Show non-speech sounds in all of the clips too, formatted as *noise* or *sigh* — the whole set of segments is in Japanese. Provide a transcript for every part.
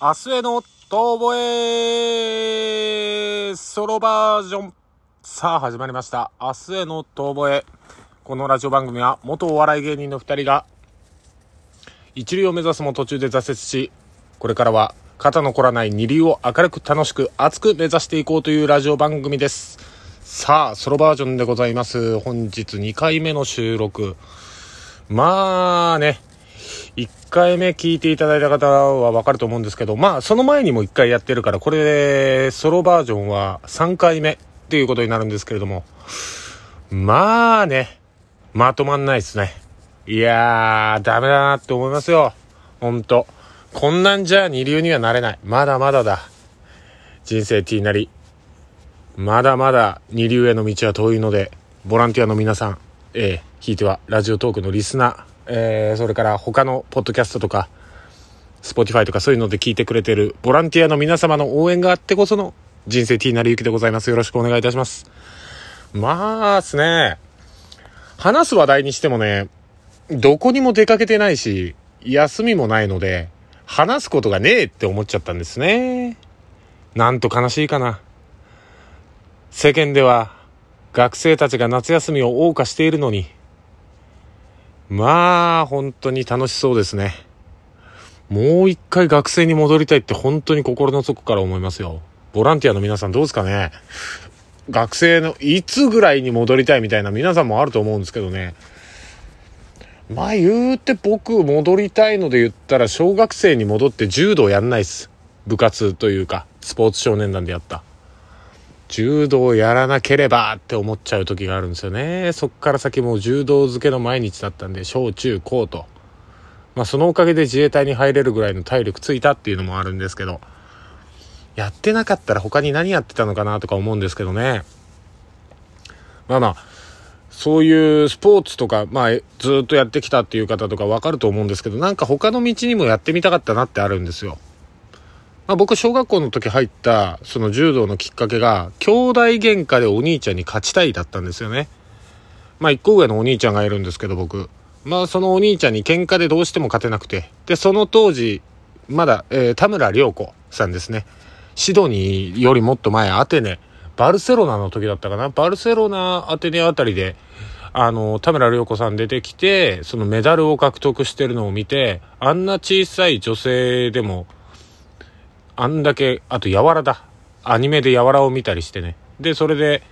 明日への遠吠えソロバージョン。さあ、始まりました。明日への遠吠え。このラジオ番組は、元お笑い芸人の二人が、一流を目指すも途中で挫折し、これからは、肩の凝らない二流を明るく楽しく熱く目指していこうというラジオ番組です。さあ、ソロバージョンでございます。本日2回目の収録。まあね、1回目聞いていただいた方はわかると思うんですけど、まあその前にも1回やってるから、これでソロバージョンは3回目っていうことになるんですけれども、まあね、まとまんないですね。いやー、ダメだなって思いますよ。ほんと。こんなんじゃ二流にはなれない。まだまだだ。人生 T なり。まだまだ二流への道は遠いので、ボランティアの皆さん、えー、ひいてはラジオトークのリスナー、えー、それから他のポッドキャストとか、 Spotify とかそういうので聞いてくれてるボランティアの皆様の応援があってこその人生 T なりゆきでございます。よろしくお願いいたします。まあっすね、話す話題にしてもね、どこにも出かけてないし、休みもないので、話すことがねえって思っちゃったんですね。なんと悲しいかな。世間では学生たちが夏休みを謳歌しているのに、まあ、本当に楽しそうですね。もう一回学生に戻りたいって本当に心の底から思いますよ。ボランティアの皆さんどうですかね学生のいつぐらいに戻りたいみたいな皆さんもあると思うんですけどね。まあ言うて僕戻りたいので言ったら小学生に戻って柔道やんないっす。部活というか、スポーツ少年団でやった。柔道やらなければって思っちゃう時があるんですよね。そっから先もう柔道漬けの毎日だったんで、小中高と。まあそのおかげで自衛隊に入れるぐらいの体力ついたっていうのもあるんですけど、やってなかったら他に何やってたのかなとか思うんですけどね。まあまあ、そういうスポーツとか、まあずっとやってきたっていう方とかわかると思うんですけど、なんか他の道にもやってみたかったなってあるんですよ。まあ、僕小学校の時入ったその柔道のきっかけが兄弟喧嘩でお兄ちゃんに勝ちたいだったんですよね。まあ一個上のお兄ちゃんがいるんですけど僕。まあそのお兄ちゃんに喧嘩でどうしても勝てなくて。で、その当時、まだ、えー、田村良子さんですね。シドニーよりもっと前アテネ、バルセロナの時だったかな。バルセロナ、アテネあたりで、あの、田村良子さん出てきて、そのメダルを獲得してるのを見て、あんな小さい女性でも、あんだけ、あと、やわらだ。アニメでやわらを見たりしてね。で、それで、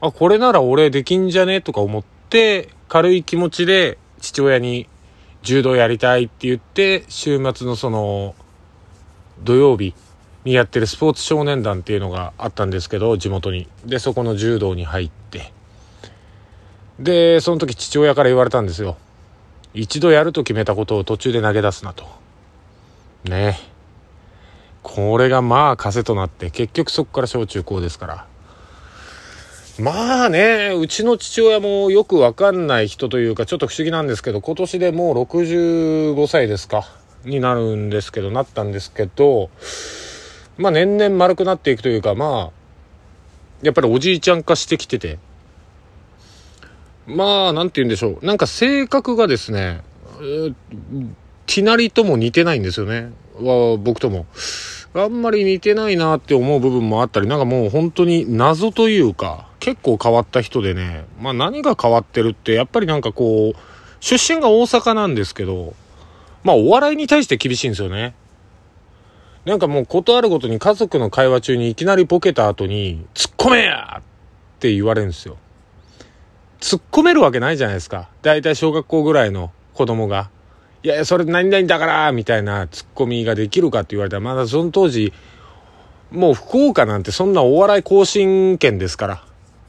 あ、これなら俺できんじゃね？とか思って、軽い気持ちで父親に柔道やりたいって言って、週末のその、土曜日にやってるスポーツ少年団っていうのがあったんですけど、地元に。で、そこの柔道に入って。で、その時父親から言われたんですよ。一度やると決めたことを途中で投げ出すなと。ねえ。これがまあ枷となって結局そこから小中高ですから。まあねうちの父親もよくわかんない人というかちょっと不思議なんですけど今年でもう65歳ですかになるんですけどなったんですけどまあ年々丸くなっていくというかまあやっぱりおじいちゃん化してきてて。まあなんて言うんでしょう。なんか性格がですねティナリとも似てないんですよね。は僕とも。あんまり似てないなって思う部分もあったり、なんかもう本当に謎というか、結構変わった人でね、まあ何が変わってるって、やっぱりなんかこう、出身が大阪なんですけど、まあお笑いに対して厳しいんですよね。なんかもうことあるごとに家族の会話中にいきなりボケた後に、突っ込めやって言われるんですよ。突っ込めるわけないじゃないですか。だいたい小学校ぐらいの子供が。いや、それ何々だからみたいなツッコミができるかって言われたら、まだその当時、もう福岡なんてそんなお笑い更新県ですから、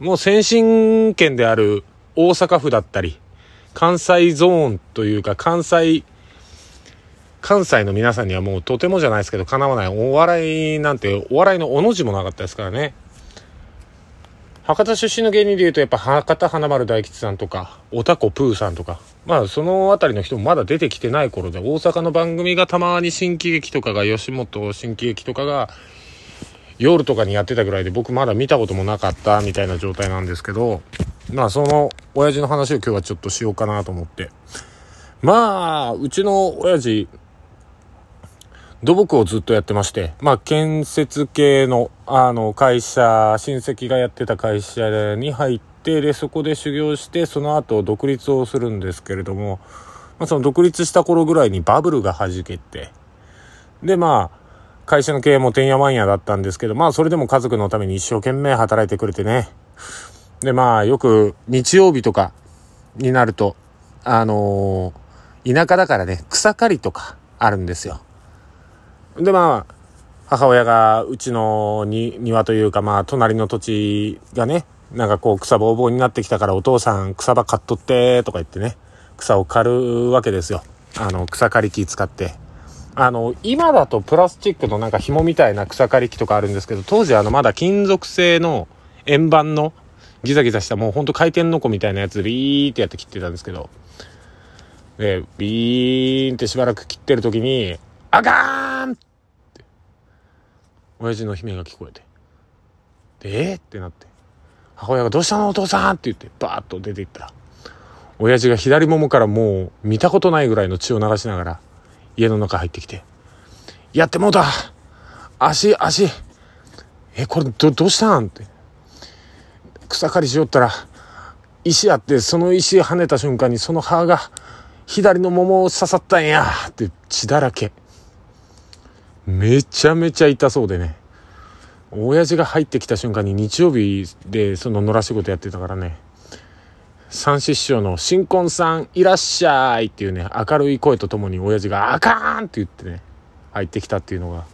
もう先進県である大阪府だったり、関西ゾーンというか関西、関西の皆さんにはもうとてもじゃないですけど、かなわない。お笑いなんて、お笑いのおの字もなかったですからね。博多出身の芸人でいうとやっぱ博多華丸大吉さんとかおたこプーさんとかまあその辺りの人もまだ出てきてない頃で大阪の番組がたまに新喜劇とかが吉本新喜劇とかが夜とかにやってたぐらいで僕まだ見たこともなかったみたいな状態なんですけどまあその親父の話を今日はちょっとしようかなと思って。まあうちの親父土木をずっとやってまして、まあ、建設系の、あの、会社、親戚がやってた会社に入って、で、そこで修行して、その後独立をするんですけれども、まあ、その独立した頃ぐらいにバブルが弾けて、で、まあ、会社の経営もてんやわんやだったんですけど、まあ、それでも家族のために一生懸命働いてくれてね。で、まあ、よく日曜日とかになると、あのー、田舎だからね、草刈りとかあるんですよ。で、まあ、母親がうちの庭というか、まあ、隣の土地がね、なんかこう草ぼうぼうになってきたからお父さん草場刈っとってとか言ってね、草を刈るわけですよ。あの、草刈り機使って。あの、今だとプラスチックのなんか紐みたいな草刈り機とかあるんですけど、当時あのまだ金属製の円盤のギザギザしたもうほんと回転のこみたいなやつでビーってやって切ってたんですけど、で、ビーンってしばらく切ってる時に、あかーん親父の悲鳴が聞こえて。で、えー、ってなって。母親がどうしたの？お父さん！って言って、バーッと出て行った。ら、親父が左ももからもう見たことないぐらいの血を流しながら、家の中入ってきて、やってもうた！足、足！え、これど、どうしたん？って。草刈りしよったら、石あって、その石跳ねた瞬間にその歯が左の桃を刺さったんや！って血だらけ。めちゃめちゃ痛そうでね。親父が入ってきた瞬間に日曜日でその野良仕事やってたからね。三四師匠の新婚さんいらっしゃいっていうね、明るい声とともに親父があかんって言ってね、入ってきたっていうのが。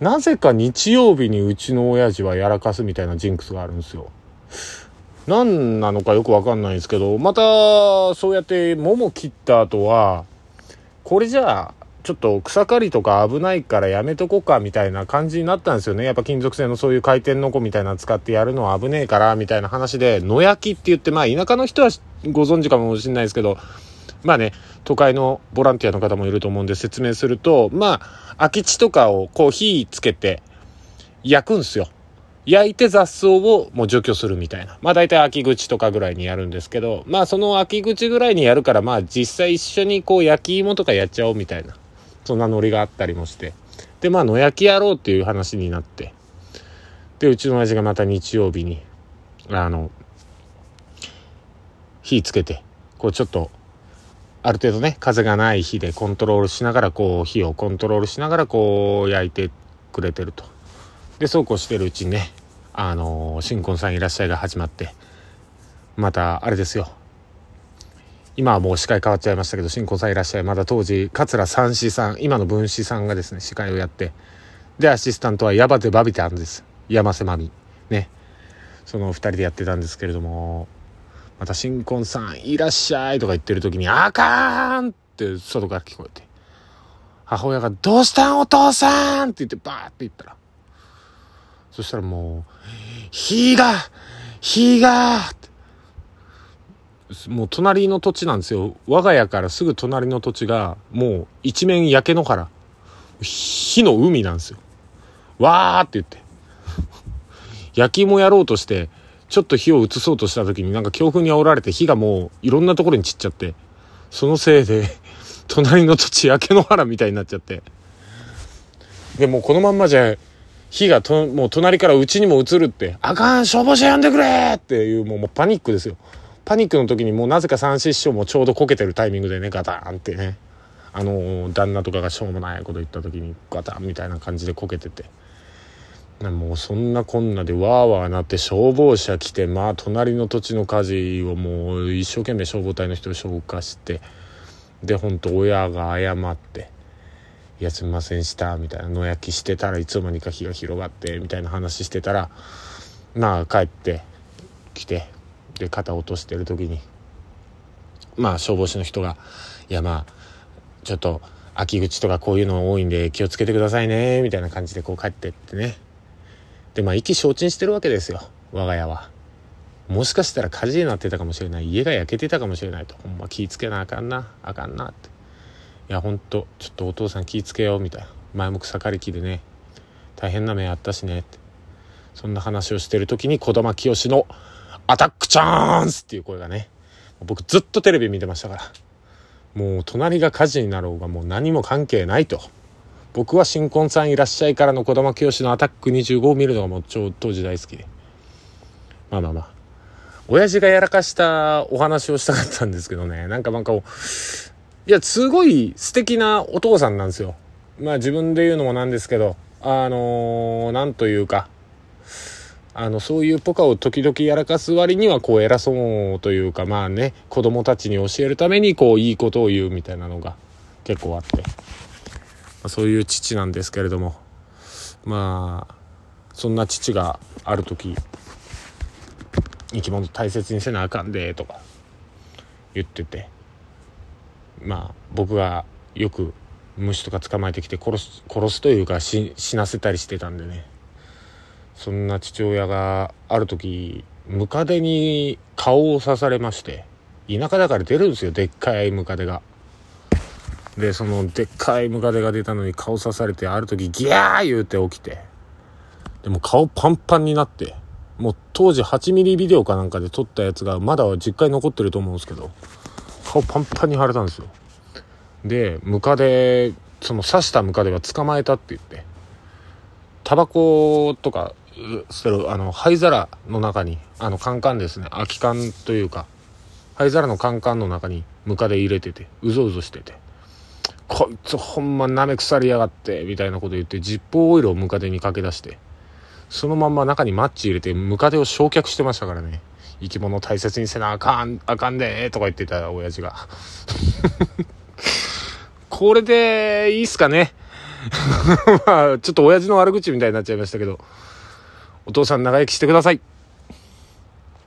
なぜか日曜日にうちの親父はやらかすみたいなジンクスがあるんですよ。何なのかよくわかんないんですけど、またそうやって桃切った後は、これじゃあちょっと草刈りとか危ないからやめとこうかみたいな感じになったんですよね。やっぱ金属製のそういう回転のこみたいなの使ってやるのは危ねえからみたいな話で、野焼きって言って、まあ田舎の人はご存知かもしれないですけど、まあね、都会のボランティアの方もいると思うんで説明すると、まあ、空き地とかをこう火つけて焼くんすよ。焼いて雑草をもう除去するみたいな。まあ大体秋口とかぐらいにやるんですけど、まあその秋口ぐらいにやるからまあ実際一緒にこう焼き芋とかやっちゃおうみたいな。そんなノリがあったりもして。で、まあ、野焼きやろうっていう話になって。で、うちの親父がまた日曜日に、あの、火つけて、こうちょっと、ある程度ね、風がない火でコントロールしながら、こう、火をコントロールしながら、こう、焼いてくれてると。で、そうこうしてるうちにね、あの新婚さんいらっしゃいが始まって、また、あれですよ。今はもう司会変わっちゃいましたけど、新婚さんいらっしゃい。まだ当時、桂三枝さん、今の文枝さんがですね、司会をやって、で、アシスタントは山手バビタンです。山瀬まみ。ね。その二人でやってたんですけれども、また新婚さんいらっしゃいとか言ってる時に、あかーんって外から聞こえて、母親が、どうしたんお父さんって言ってバーって言ったら、そしたらもう、火が火がってもう隣の土地なんですよ。我が家からすぐ隣の土地が、もう一面焼け野原。火の海なんですよ。わーって言って。焼き芋やろうとして、ちょっと火を移そうとした時になんか強風に煽られて火がもういろんなところに散っちゃって、そのせいで、*laughs* 隣の土地焼け野原みたいになっちゃって。で、もうこのまんまじゃ、火がと、もう隣からうちにも移るって、あかん消防車呼んでくれっていうもうパニックですよ。パニックの時にもうなぜか三師匠もちょうどこけてるタイミングでね、ガタンってね、あの旦那とかがしょうもないこと言った時にガタンみたいな感じでこけてて。もうそんなこんなでわーわーなって消防車来てまあ隣の土地の火事をもう一生懸命消防隊の人を消火してでほんと親が謝って「いやすみませんした」みたいな野焼きしてたらいつの間にか火が広がってみたいな話してたらまあ帰ってきてで肩を落としてる時に。まあ消防士の人が「いやまあちょっと秋口とかこういうの多いんで気をつけてくださいね」みたいな感じでこう帰ってってね。でまあ意気消沈してるわけですよ我が家は。もしかしたら火事になってたかもしれない家が焼けてたかもしれないと。ほんま気ぃつけなあかんなあかんなって。いやほんとちょっとお父さん気ぃつけようみたいな。前も草刈り機でね大変な目あったしねって。そんな話をしてる時に児玉清のアタックチャンスっていう声がね、僕ずっとテレビ見てましたから。もう隣が火事になろうがもう何も関係ないと。僕は新婚さんいらっしゃいからの児玉清のアタック25を見るのがもう超当時大好きで。まあまあまあ。親父がやらかしたお話をしたかったんですけどね。なんかなんかいや、すごい素敵なお父さんなんですよ。まあ自分で言うのもなんですけど、あのー、なんというか、あの、そういうポカを時々やらかす割には、こう、偉そうというか、まあね、子供たちに教えるために、こう、いいことを言うみたいなのが結構あって、まあ、そういう父なんですけれども、まあ、そんな父がある時、生き物大切にせなあかんで、とか言ってて、まあ、僕がよく虫とか捕まえてきて殺す、殺すというか死なせたりしてたんでね。そんな父親がある時ムカデに顔を刺されまして田舎だから出るんですよでっかいムカデが。でそのでっかいムカデが出たのに顔刺されてある時ギャー言うて起きてでも顔パンパンになってもう当時8ミリビデオかなんかで撮ったやつがまだ実家に残ってると思うんですけど顔パンパンに腫れたんですよ。でムカデその刺したムカデは捕まえたって言ってタバコとか捨てる、あの、灰皿の中に、あの、カンカンですね。空き缶というか、灰皿のカンカンの中にムカデ入れてて、うぞうぞしてて、こいつほんま舐め腐りやがって、みたいなこと言って、ジッポーオイルをムカデにかけ出して、そのまんま中にマッチ入れて、ムカデを焼却してましたからね。生き物大切にせなあかん、あかんでとか言ってた親父が。*laughs* これでいいっすかね *laughs* まあ、ちょっと親父の悪口みたいになっちゃいましたけど。お父さん長生きしてください。